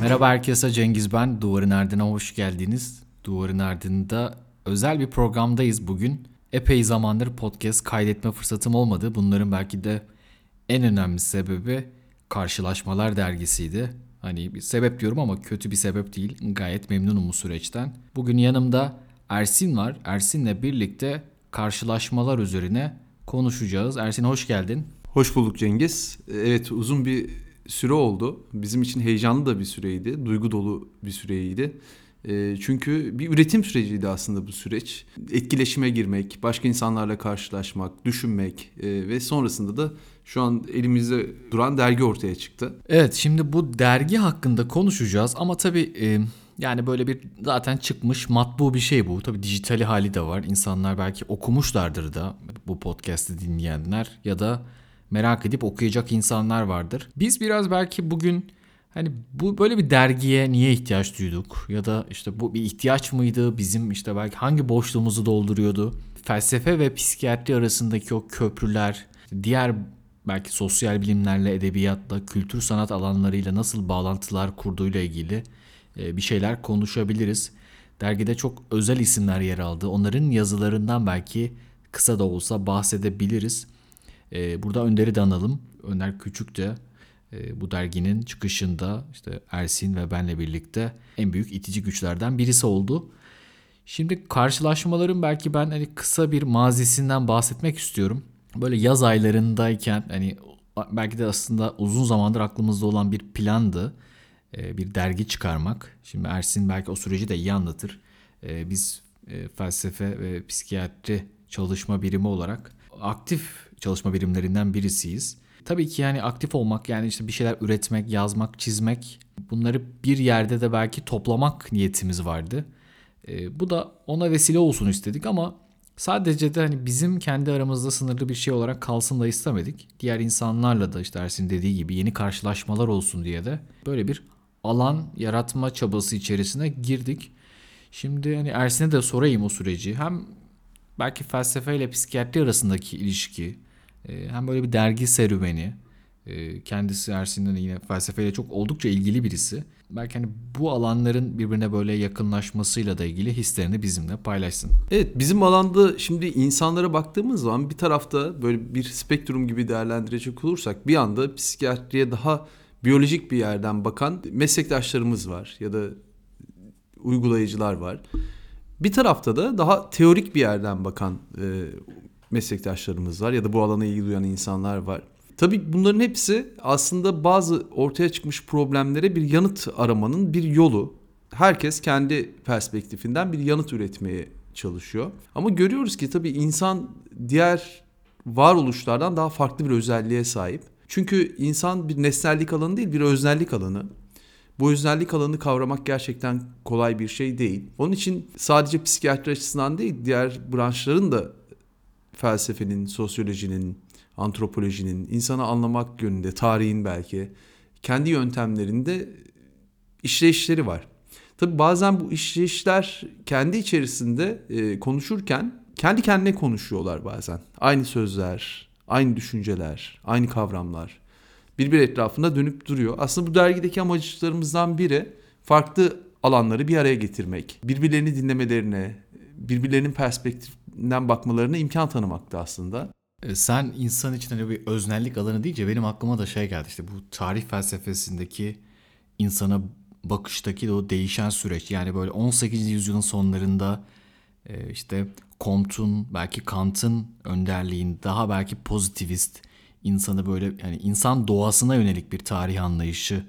Merhaba herkese Cengiz ben. Duvarın Ardına hoş geldiniz. Duvarın Ardında özel bir programdayız bugün. Epey zamandır podcast kaydetme fırsatım olmadı. Bunların belki de en önemli sebebi Karşılaşmalar dergisiydi. Hani bir sebep diyorum ama kötü bir sebep değil. Gayet memnunum bu süreçten. Bugün yanımda Ersin var. Ersin'le birlikte karşılaşmalar üzerine konuşacağız. Ersin hoş geldin. Hoş bulduk Cengiz. Evet uzun bir süre oldu. Bizim için heyecanlı da bir süreydi. Duygu dolu bir süreydi. Ee, çünkü bir üretim süreciydi aslında bu süreç. Etkileşime girmek, başka insanlarla karşılaşmak, düşünmek e, ve sonrasında da şu an elimizde duran dergi ortaya çıktı. Evet şimdi bu dergi hakkında konuşacağız ama tabii e, yani böyle bir zaten çıkmış matbu bir şey bu. Tabii dijitali hali de var. İnsanlar belki okumuşlardır da bu podcast'i dinleyenler ya da merak edip okuyacak insanlar vardır. Biz biraz belki bugün hani bu böyle bir dergiye niye ihtiyaç duyduk ya da işte bu bir ihtiyaç mıydı bizim işte belki hangi boşluğumuzu dolduruyordu? Felsefe ve psikiyatri arasındaki o köprüler, diğer belki sosyal bilimlerle, edebiyatla, kültür sanat alanlarıyla nasıl bağlantılar kurduğuyla ilgili e, bir şeyler konuşabiliriz. Dergide çok özel isimler yer aldı. Onların yazılarından belki kısa da olsa bahsedebiliriz. E, burada Önder'i de analım. Önder Küçük de e, bu derginin çıkışında işte Ersin ve benle birlikte en büyük itici güçlerden birisi oldu. Şimdi karşılaşmaların belki ben hani kısa bir mazisinden bahsetmek istiyorum. Böyle yaz aylarındayken hani belki de aslında uzun zamandır aklımızda olan bir plandı. Bir dergi çıkarmak. Şimdi Ersin belki o süreci de iyi anlatır. Biz felsefe ve psikiyatri çalışma birimi olarak aktif çalışma birimlerinden birisiyiz. Tabii ki yani aktif olmak yani işte bir şeyler üretmek, yazmak, çizmek bunları bir yerde de belki toplamak niyetimiz vardı. E, bu da ona vesile olsun istedik ama sadece de hani bizim kendi aramızda sınırlı bir şey olarak kalsın da istemedik. Diğer insanlarla da işte Ersin dediği gibi yeni karşılaşmalar olsun diye de böyle bir alan yaratma çabası içerisine girdik. Şimdi hani Ersin'e de sorayım o süreci. Hem belki felsefe ile psikiyatri arasındaki ilişki, ee, hem böyle bir dergi serüveni. Ee, kendisi Ersin'den yine felsefeyle çok oldukça ilgili birisi. Belki hani bu alanların birbirine böyle yakınlaşmasıyla da ilgili hislerini bizimle paylaşsın. Evet bizim alanda şimdi insanlara baktığımız zaman bir tarafta böyle bir spektrum gibi değerlendirecek olursak bir anda psikiyatriye daha biyolojik bir yerden bakan meslektaşlarımız var ya da uygulayıcılar var. Bir tarafta da daha teorik bir yerden bakan e, meslektaşlarımız var ya da bu alana ilgi duyan insanlar var. Tabii bunların hepsi aslında bazı ortaya çıkmış problemlere bir yanıt aramanın bir yolu. Herkes kendi perspektifinden bir yanıt üretmeye çalışıyor. Ama görüyoruz ki tabii insan diğer varoluşlardan daha farklı bir özelliğe sahip. Çünkü insan bir nesnellik alanı değil bir öznellik alanı. Bu öznellik alanı kavramak gerçekten kolay bir şey değil. Onun için sadece psikiyatri açısından değil diğer branşların da felsefenin, sosyolojinin, antropolojinin, insanı anlamak yönünde, tarihin belki kendi yöntemlerinde işleyişleri var. Tabi bazen bu işleyişler kendi içerisinde e, konuşurken kendi kendine konuşuyorlar bazen. Aynı sözler, aynı düşünceler, aynı kavramlar birbir etrafında dönüp duruyor. Aslında bu dergideki amaclarımızdan biri farklı alanları bir araya getirmek, birbirlerini dinlemelerine, birbirlerinin perspektifinden bakmalarına imkan tanımakta aslında. E, sen insan için hani bir öznellik alanı deyince benim aklıma da şey geldi işte bu tarih felsefesindeki insana bakıştaki o değişen süreç. Yani böyle 18. yüzyılın sonlarında e, işte Comte'un belki Kant'ın önderliğin daha belki pozitivist insanı böyle yani insan doğasına yönelik bir tarih anlayışı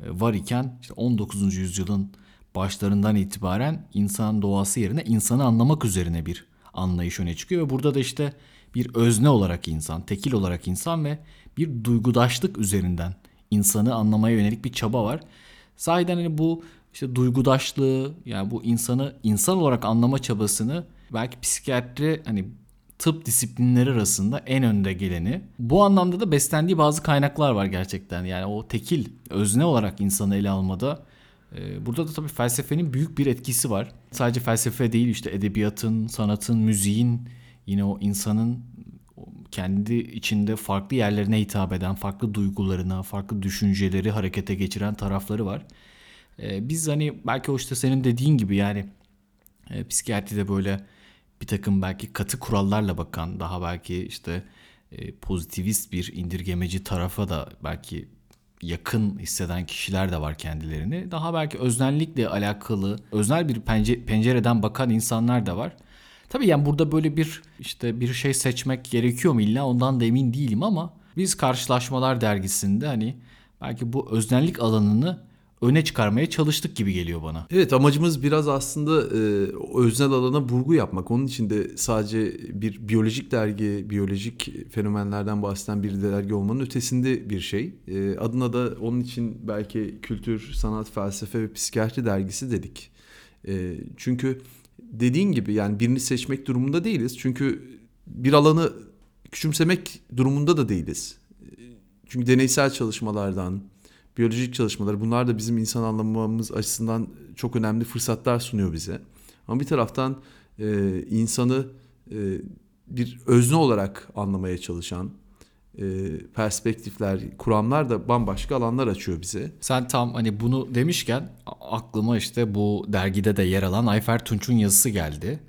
e, var iken işte 19. yüzyılın başlarından itibaren insan doğası yerine insanı anlamak üzerine bir anlayış öne çıkıyor ve burada da işte bir özne olarak insan, tekil olarak insan ve bir duygudaşlık üzerinden insanı anlamaya yönelik bir çaba var. Sahiden hani bu işte duygudaşlığı yani bu insanı insan olarak anlama çabasını belki psikiyatri hani tıp disiplinleri arasında en önde geleni. Bu anlamda da beslendiği bazı kaynaklar var gerçekten. Yani o tekil, özne olarak insanı ele almada burada da tabii felsefenin büyük bir etkisi var. Sadece felsefe değil işte edebiyatın, sanatın, müziğin yine o insanın kendi içinde farklı yerlerine hitap eden, farklı duygularına, farklı düşünceleri harekete geçiren tarafları var. E, biz hani belki o işte senin dediğin gibi yani e, psikiyatride böyle bir takım belki katı kurallarla bakan, daha belki işte e, pozitivist bir indirgemeci tarafa da belki yakın hisseden kişiler de var kendilerini. Daha belki öznellikle alakalı, öznel bir pencereden bakan insanlar da var. Tabii yani burada böyle bir işte bir şey seçmek gerekiyor mu illa ondan da emin değilim ama biz Karşılaşmalar dergisinde hani belki bu öznellik alanını öne çıkarmaya çalıştık gibi geliyor bana. Evet amacımız biraz aslında e, öznel alana vurgu yapmak. Onun için de sadece bir biyolojik dergi, biyolojik fenomenlerden bahseden bir dergi olmanın ötesinde bir şey. E, adına da onun için belki kültür, sanat, felsefe ve psikiyatri dergisi dedik. E, çünkü dediğin gibi yani birini seçmek durumunda değiliz. Çünkü bir alanı küçümsemek durumunda da değiliz. Çünkü deneysel çalışmalardan, biyolojik çalışmalar bunlar da bizim insan anlamamız açısından çok önemli fırsatlar sunuyor bize. Ama bir taraftan e, insanı e, bir özne olarak anlamaya çalışan e, perspektifler, kuramlar da bambaşka alanlar açıyor bize. Sen tam hani bunu demişken aklıma işte bu dergide de yer alan Ayfer Tunç'un yazısı geldi.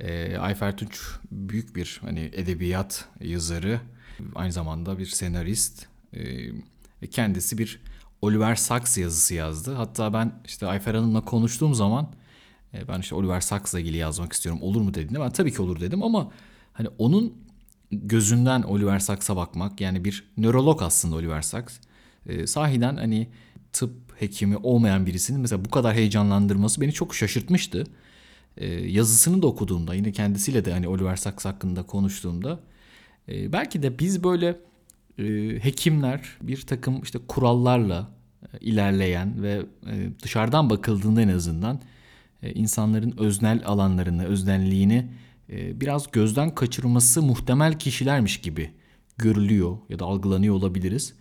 E, Ayfer Tunç büyük bir hani edebiyat yazarı, aynı zamanda bir senarist. E, kendisi bir Oliver Sacks yazısı yazdı. Hatta ben işte Ayfer Hanım'la konuştuğum zaman e, ben işte Oliver Sacks'la ilgili yazmak istiyorum. Olur mu dediğinde ben tabii ki olur dedim ama hani onun gözünden Oliver Sacks'a bakmak yani bir nörolog aslında Oliver Sacks. E, sahiden hani tıp hekimi olmayan birisinin mesela bu kadar heyecanlandırması beni çok şaşırtmıştı. E, yazısını da okuduğumda yine kendisiyle de hani Oliver Sacks hakkında konuştuğumda e, belki de biz böyle hekimler bir takım işte kurallarla e, ilerleyen ve e, dışarıdan bakıldığında en azından e, insanların öznel alanlarını, öznelliğini e, biraz gözden kaçırması muhtemel kişilermiş gibi görülüyor ya da algılanıyor olabiliriz.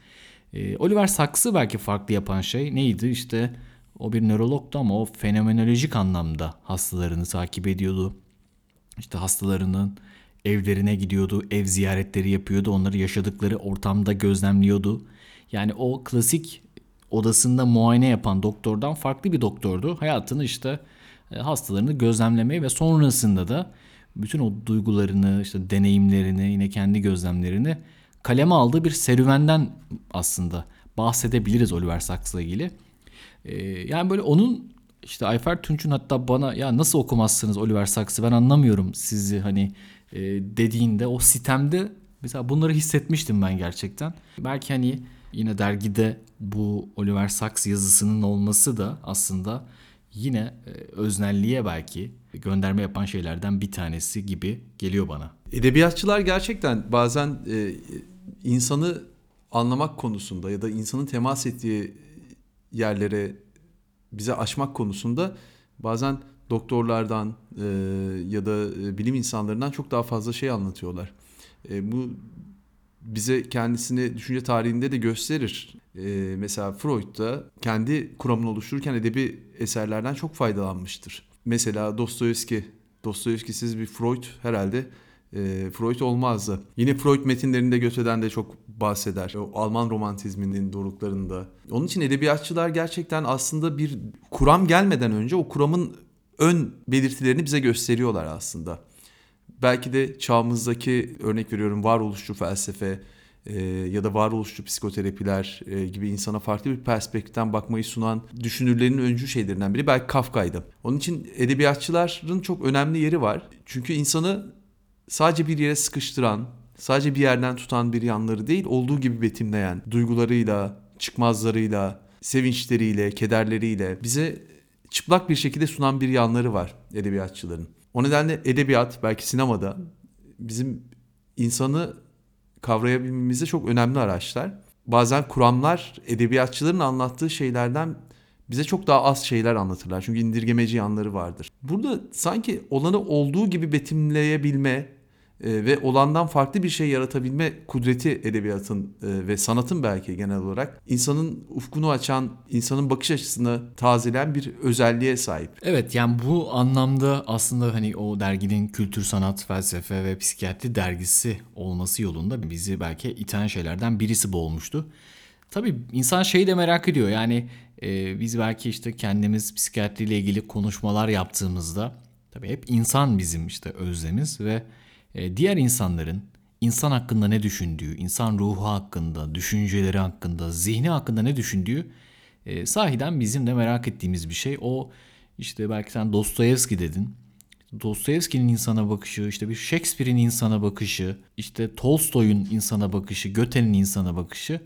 E, Oliver Sacks'ı belki farklı yapan şey neydi? İşte o bir nörologtu ama o fenomenolojik anlamda hastalarını takip ediyordu. İşte hastalarının evlerine gidiyordu, ev ziyaretleri yapıyordu, onları yaşadıkları ortamda gözlemliyordu. Yani o klasik odasında muayene yapan doktordan farklı bir doktordu. Hayatını işte e, hastalarını gözlemlemeye ve sonrasında da bütün o duygularını, işte deneyimlerini, yine kendi gözlemlerini kaleme aldığı bir serüvenden aslında bahsedebiliriz Oliver Sacks'la ilgili. Ee, yani böyle onun işte Ayfer Tunç'un hatta bana ya nasıl okumazsınız Oliver Sacks'ı ben anlamıyorum sizi hani e, dediğinde o sitemde mesela bunları hissetmiştim ben gerçekten. Belki hani yine dergide bu Oliver Sacks yazısının olması da aslında yine e, öznelliğe belki gönderme yapan şeylerden bir tanesi gibi geliyor bana. Edebiyatçılar gerçekten bazen e, insanı anlamak konusunda ya da insanın temas ettiği yerlere bize açmak konusunda bazen doktorlardan e, ya da e, bilim insanlarından çok daha fazla şey anlatıyorlar. E, bu bize kendisini düşünce tarihinde de gösterir. E, mesela Freud da kendi kuramını oluştururken edebi eserlerden çok faydalanmıştır. Mesela Dostoyevski, Dostoyevski'siz bir Freud herhalde e, Freud olmazdı. Yine Freud metinlerinde Göte'den de çok bahseder. O Alman romantizminin doruklarında. Onun için edebiyatçılar gerçekten aslında bir kuram gelmeden önce o kuramın ön belirtilerini bize gösteriyorlar aslında. Belki de çağımızdaki örnek veriyorum varoluşçu felsefe e, ya da varoluşçu psikoterapiler e, gibi insana farklı bir perspektiften bakmayı sunan düşünürlerin öncü şeylerinden biri belki Kafka'ydı. Onun için edebiyatçıların çok önemli yeri var. Çünkü insanı sadece bir yere sıkıştıran, sadece bir yerden tutan bir yanları değil, olduğu gibi betimleyen, duygularıyla, çıkmazlarıyla, sevinçleriyle, kederleriyle bize çıplak bir şekilde sunan bir yanları var edebiyatçıların. O nedenle edebiyat belki sinemada bizim insanı kavrayabilmemizde çok önemli araçlar. Bazen kuramlar edebiyatçıların anlattığı şeylerden bize çok daha az şeyler anlatırlar. Çünkü indirgemeci yanları vardır. Burada sanki olanı olduğu gibi betimleyebilme e, ve olandan farklı bir şey yaratabilme kudreti edebiyatın e, ve sanatın belki genel olarak insanın ufkunu açan, insanın bakış açısını tazelen bir özelliğe sahip. Evet yani bu anlamda aslında hani o derginin kültür, sanat, felsefe ve psikiyatri dergisi olması yolunda bizi belki iten şeylerden birisi bu olmuştu. Tabii insan şeyi de merak ediyor yani e, biz belki işte kendimiz psikiyatriyle ilgili konuşmalar yaptığımızda tabii hep insan bizim işte özlemiz ve diğer insanların insan hakkında ne düşündüğü, insan ruhu hakkında, düşünceleri hakkında, zihni hakkında ne düşündüğü e, sahiden bizim de merak ettiğimiz bir şey. O işte belki sen Dostoyevski dedin. Dostoyevski'nin insana bakışı, işte bir Shakespeare'in insana bakışı, işte Tolstoy'un insana bakışı, Goethe'nin insana bakışı.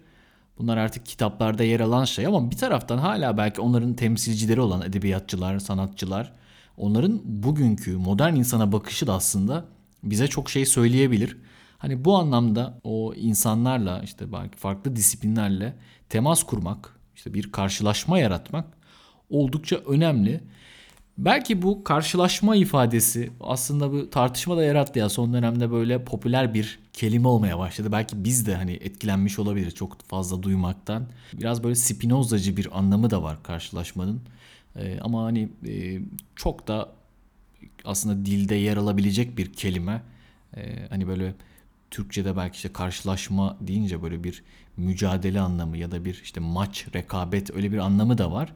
Bunlar artık kitaplarda yer alan şey ama bir taraftan hala belki onların temsilcileri olan edebiyatçılar, sanatçılar, onların bugünkü modern insana bakışı da aslında bize çok şey söyleyebilir. Hani bu anlamda o insanlarla işte belki farklı disiplinlerle temas kurmak, işte bir karşılaşma yaratmak oldukça önemli. Belki bu karşılaşma ifadesi aslında bu tartışma da yarattı ya son dönemde böyle popüler bir kelime olmaya başladı. Belki biz de hani etkilenmiş olabiliriz çok fazla duymaktan. Biraz böyle Spinozacı bir anlamı da var karşılaşmanın. Ee, ama hani e, çok da aslında dilde yer alabilecek bir kelime. Ee, hani böyle Türkçe'de belki işte karşılaşma deyince böyle bir mücadele anlamı ya da bir işte maç, rekabet öyle bir anlamı da var.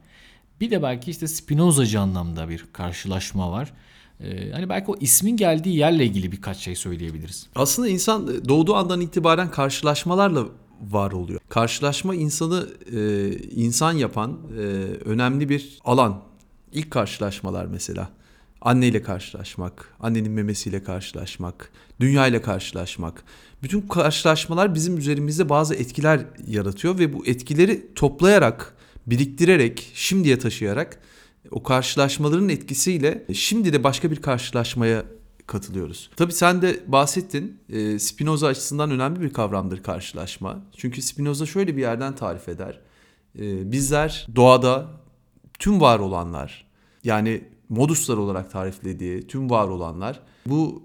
Bir de belki işte Spinozacı anlamda bir karşılaşma var. Ee, hani belki o ismin geldiği yerle ilgili birkaç şey söyleyebiliriz. Aslında insan doğduğu andan itibaren karşılaşmalarla var oluyor. Karşılaşma insanı e, insan yapan e, önemli bir alan. İlk karşılaşmalar mesela. Anneyle karşılaşmak, annenin memesiyle karşılaşmak, dünya ile karşılaşmak. Bütün karşılaşmalar bizim üzerimizde bazı etkiler yaratıyor ve bu etkileri toplayarak, biriktirerek, şimdiye taşıyarak o karşılaşmaların etkisiyle şimdi de başka bir karşılaşmaya katılıyoruz. Tabii sen de bahsettin. E, Spinoza açısından önemli bir kavramdır karşılaşma. Çünkü Spinoza şöyle bir yerden tarif eder. E, bizler doğada tüm var olanlar yani moduslar olarak tariflediği tüm var olanlar bu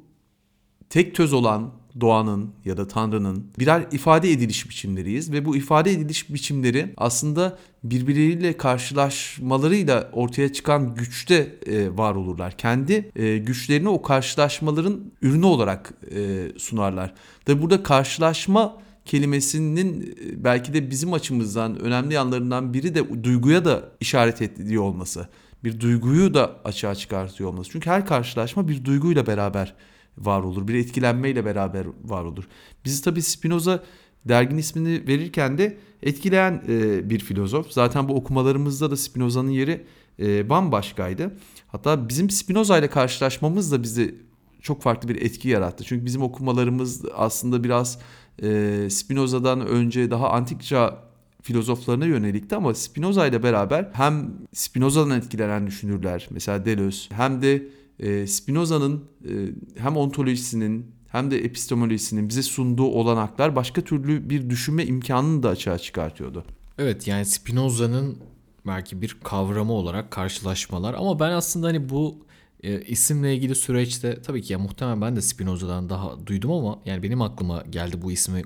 tek töz olan doğanın ya da Tanrı'nın birer ifade ediliş biçimleriyiz ve bu ifade ediliş biçimleri aslında birbirleriyle karşılaşmalarıyla ortaya çıkan güçte e, var olurlar. Kendi e, güçlerini o karşılaşmaların ürünü olarak e, sunarlar. Tabi burada karşılaşma kelimesinin belki de bizim açımızdan önemli yanlarından biri de duyguya da işaret ediyor olması. Bir duyguyu da açığa çıkartıyor olması. Çünkü her karşılaşma bir duyguyla beraber var olur. Bir etkilenmeyle beraber var olur. Bizi tabii Spinoza dergin ismini verirken de etkileyen e, bir filozof. Zaten bu okumalarımızda da Spinoza'nın yeri e, bambaşkaydı. Hatta bizim Spinoza ile karşılaşmamız da bizi çok farklı bir etki yarattı. Çünkü bizim okumalarımız aslında biraz e, Spinoza'dan önce daha antik çağ filozoflarına yönelikti ama Spinoza ile beraber hem Spinoza'dan etkilenen düşünürler mesela Deleuze hem de e, Spinoza'nın e, hem ontolojisinin hem de epistemolojisinin bize sunduğu olanaklar başka türlü bir düşünme imkanını da açığa çıkartıyordu. Evet yani Spinoza'nın belki bir kavramı olarak karşılaşmalar ama ben aslında hani bu e, isimle ilgili süreçte tabii ki ya muhtemelen ben de Spinoza'dan daha duydum ama yani benim aklıma geldi bu ismi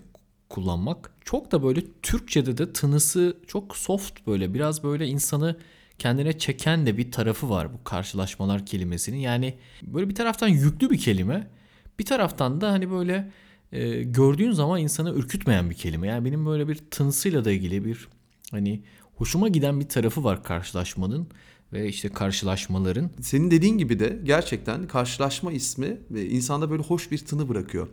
kullanmak. Çok da böyle Türkçe'de de tınısı çok soft böyle biraz böyle insanı kendine çeken de bir tarafı var bu karşılaşmalar kelimesinin. Yani böyle bir taraftan yüklü bir kelime bir taraftan da hani böyle e, gördüğün zaman insanı ürkütmeyen bir kelime. Yani benim böyle bir tınısıyla da ilgili bir hani hoşuma giden bir tarafı var karşılaşmanın ve işte karşılaşmaların. Senin dediğin gibi de gerçekten karşılaşma ismi ve insanda böyle hoş bir tını bırakıyor.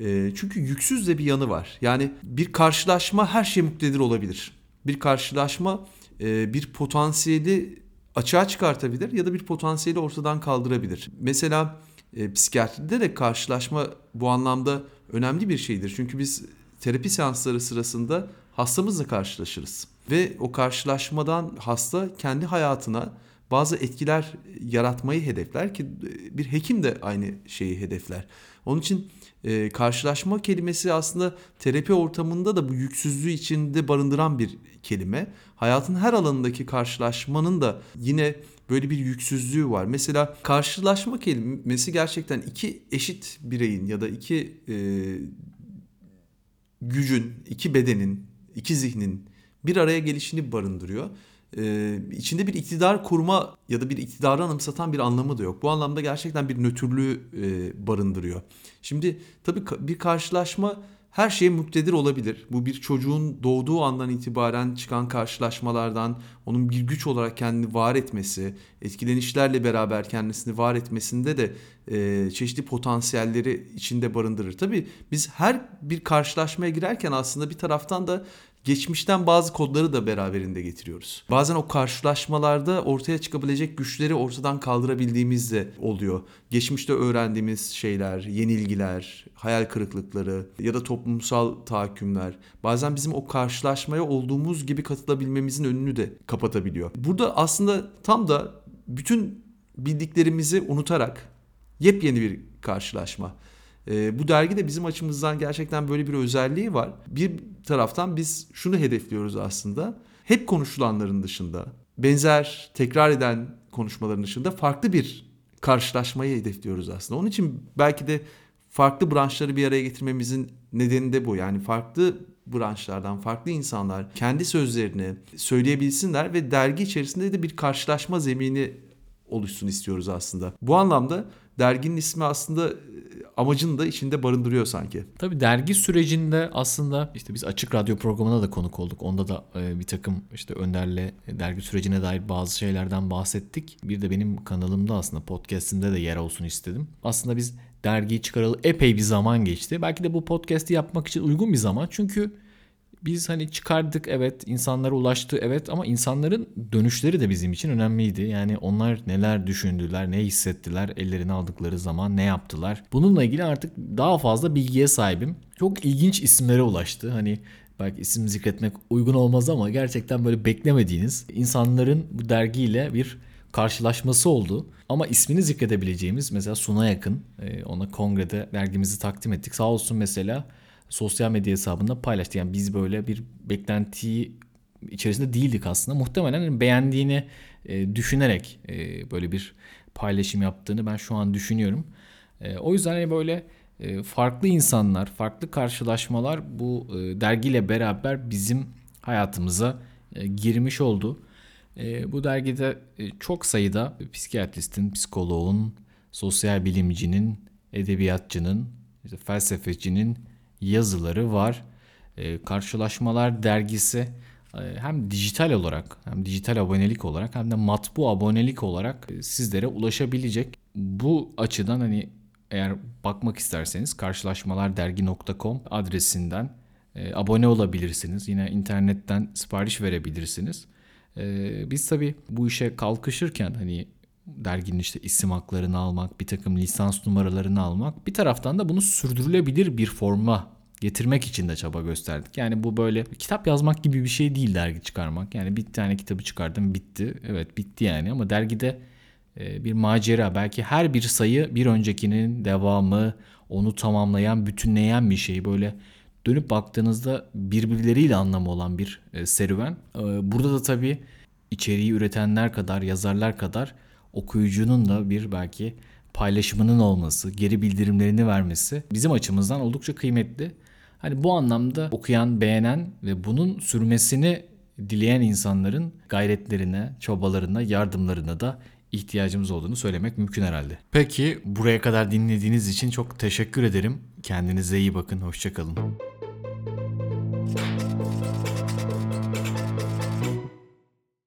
E, çünkü yüksüz de bir yanı var. Yani bir karşılaşma her şey muktedir olabilir. Bir karşılaşma e, bir potansiyeli açığa çıkartabilir ya da bir potansiyeli ortadan kaldırabilir. Mesela e, psikiyatride de karşılaşma bu anlamda önemli bir şeydir. Çünkü biz terapi seansları sırasında hastamızla karşılaşırız. Ve o karşılaşmadan hasta kendi hayatına bazı etkiler yaratmayı hedefler ki bir hekim de aynı şeyi hedefler. Onun için e, karşılaşma kelimesi aslında terapi ortamında da bu yüksüzlüğü içinde barındıran bir kelime. Hayatın her alanındaki karşılaşmanın da yine böyle bir yüksüzlüğü var. Mesela karşılaşma kelimesi gerçekten iki eşit bireyin ya da iki e, gücün, iki bedenin, iki zihnin bir araya gelişini barındırıyor. Ee, içinde bir iktidar kurma ya da bir iktidarı anımsatan bir anlamı da yok. Bu anlamda gerçekten bir nötrlüğü e, barındırıyor. Şimdi tabii bir karşılaşma her şeye muktedir olabilir. Bu bir çocuğun doğduğu andan itibaren çıkan karşılaşmalardan onun bir güç olarak kendini var etmesi, etkilenişlerle beraber kendisini var etmesinde de e, çeşitli potansiyelleri içinde barındırır. Tabii biz her bir karşılaşmaya girerken aslında bir taraftan da geçmişten bazı kodları da beraberinde getiriyoruz. Bazen o karşılaşmalarda ortaya çıkabilecek güçleri ortadan kaldırabildiğimiz de oluyor. Geçmişte öğrendiğimiz şeyler, yenilgiler, hayal kırıklıkları ya da toplumsal tahakkümler bazen bizim o karşılaşmaya olduğumuz gibi katılabilmemizin önünü de kapatabiliyor. Burada aslında tam da bütün bildiklerimizi unutarak yepyeni bir karşılaşma. E, bu dergi de bizim açımızdan gerçekten böyle bir özelliği var. Bir taraftan biz şunu hedefliyoruz aslında. Hep konuşulanların dışında, benzer tekrar eden konuşmaların dışında farklı bir karşılaşmayı hedefliyoruz aslında. Onun için belki de farklı branşları bir araya getirmemizin nedeni de bu. Yani farklı branşlardan farklı insanlar kendi sözlerini söyleyebilsinler ve dergi içerisinde de bir karşılaşma zemini oluşsun istiyoruz aslında. Bu anlamda derginin ismi aslında amacını da içinde barındırıyor sanki. Tabii dergi sürecinde aslında işte biz Açık Radyo programına da konuk olduk. Onda da e, bir takım işte Önder'le dergi sürecine dair bazı şeylerden bahsettik. Bir de benim kanalımda aslında podcast'imde de yer olsun istedim. Aslında biz dergiyi çıkaralı epey bir zaman geçti. Belki de bu podcast'i yapmak için uygun bir zaman. Çünkü biz hani çıkardık evet insanlara ulaştı evet ama insanların dönüşleri de bizim için önemliydi. Yani onlar neler düşündüler, ne hissettiler, ellerine aldıkları zaman ne yaptılar. Bununla ilgili artık daha fazla bilgiye sahibim. Çok ilginç isimlere ulaştı. Hani belki isim zikretmek uygun olmaz ama gerçekten böyle beklemediğiniz insanların bu dergiyle bir karşılaşması oldu. Ama ismini zikredebileceğimiz mesela Suna Yakın e, ona kongrede dergimizi takdim ettik. Sağ olsun mesela sosyal medya hesabında paylaştı. Yani biz böyle bir beklentiyi içerisinde değildik aslında. Muhtemelen hani beğendiğini e, düşünerek e, böyle bir paylaşım yaptığını ben şu an düşünüyorum. E, o yüzden hani böyle farklı insanlar, farklı karşılaşmalar bu dergiyle beraber bizim hayatımıza girmiş oldu. Bu dergide çok sayıda psikiyatristin, psikoloğun, sosyal bilimcinin, edebiyatçının, işte felsefecinin yazıları var. E, Karşılaşmalar dergisi e, hem dijital olarak hem dijital abonelik olarak hem de matbu abonelik olarak e, sizlere ulaşabilecek. Bu açıdan hani eğer bakmak isterseniz karşılaşmalardergi.com adresinden e, abone olabilirsiniz. Yine internetten sipariş verebilirsiniz. E, biz tabii bu işe kalkışırken hani derginin işte isim haklarını almak, bir takım lisans numaralarını almak. Bir taraftan da bunu sürdürülebilir bir forma getirmek için de çaba gösterdik. Yani bu böyle kitap yazmak gibi bir şey değil dergi çıkarmak. Yani bir tane kitabı çıkardım bitti. Evet bitti yani ama dergide e, bir macera belki her bir sayı bir öncekinin devamı onu tamamlayan bütünleyen bir şey böyle dönüp baktığınızda birbirleriyle anlamı olan bir e, serüven. E, burada da tabii içeriği üretenler kadar yazarlar kadar okuyucunun da bir belki paylaşımının olması, geri bildirimlerini vermesi bizim açımızdan oldukça kıymetli. Hani bu anlamda okuyan, beğenen ve bunun sürmesini dileyen insanların gayretlerine, çabalarına, yardımlarına da ihtiyacımız olduğunu söylemek mümkün herhalde. Peki buraya kadar dinlediğiniz için çok teşekkür ederim. Kendinize iyi bakın, hoşçakalın.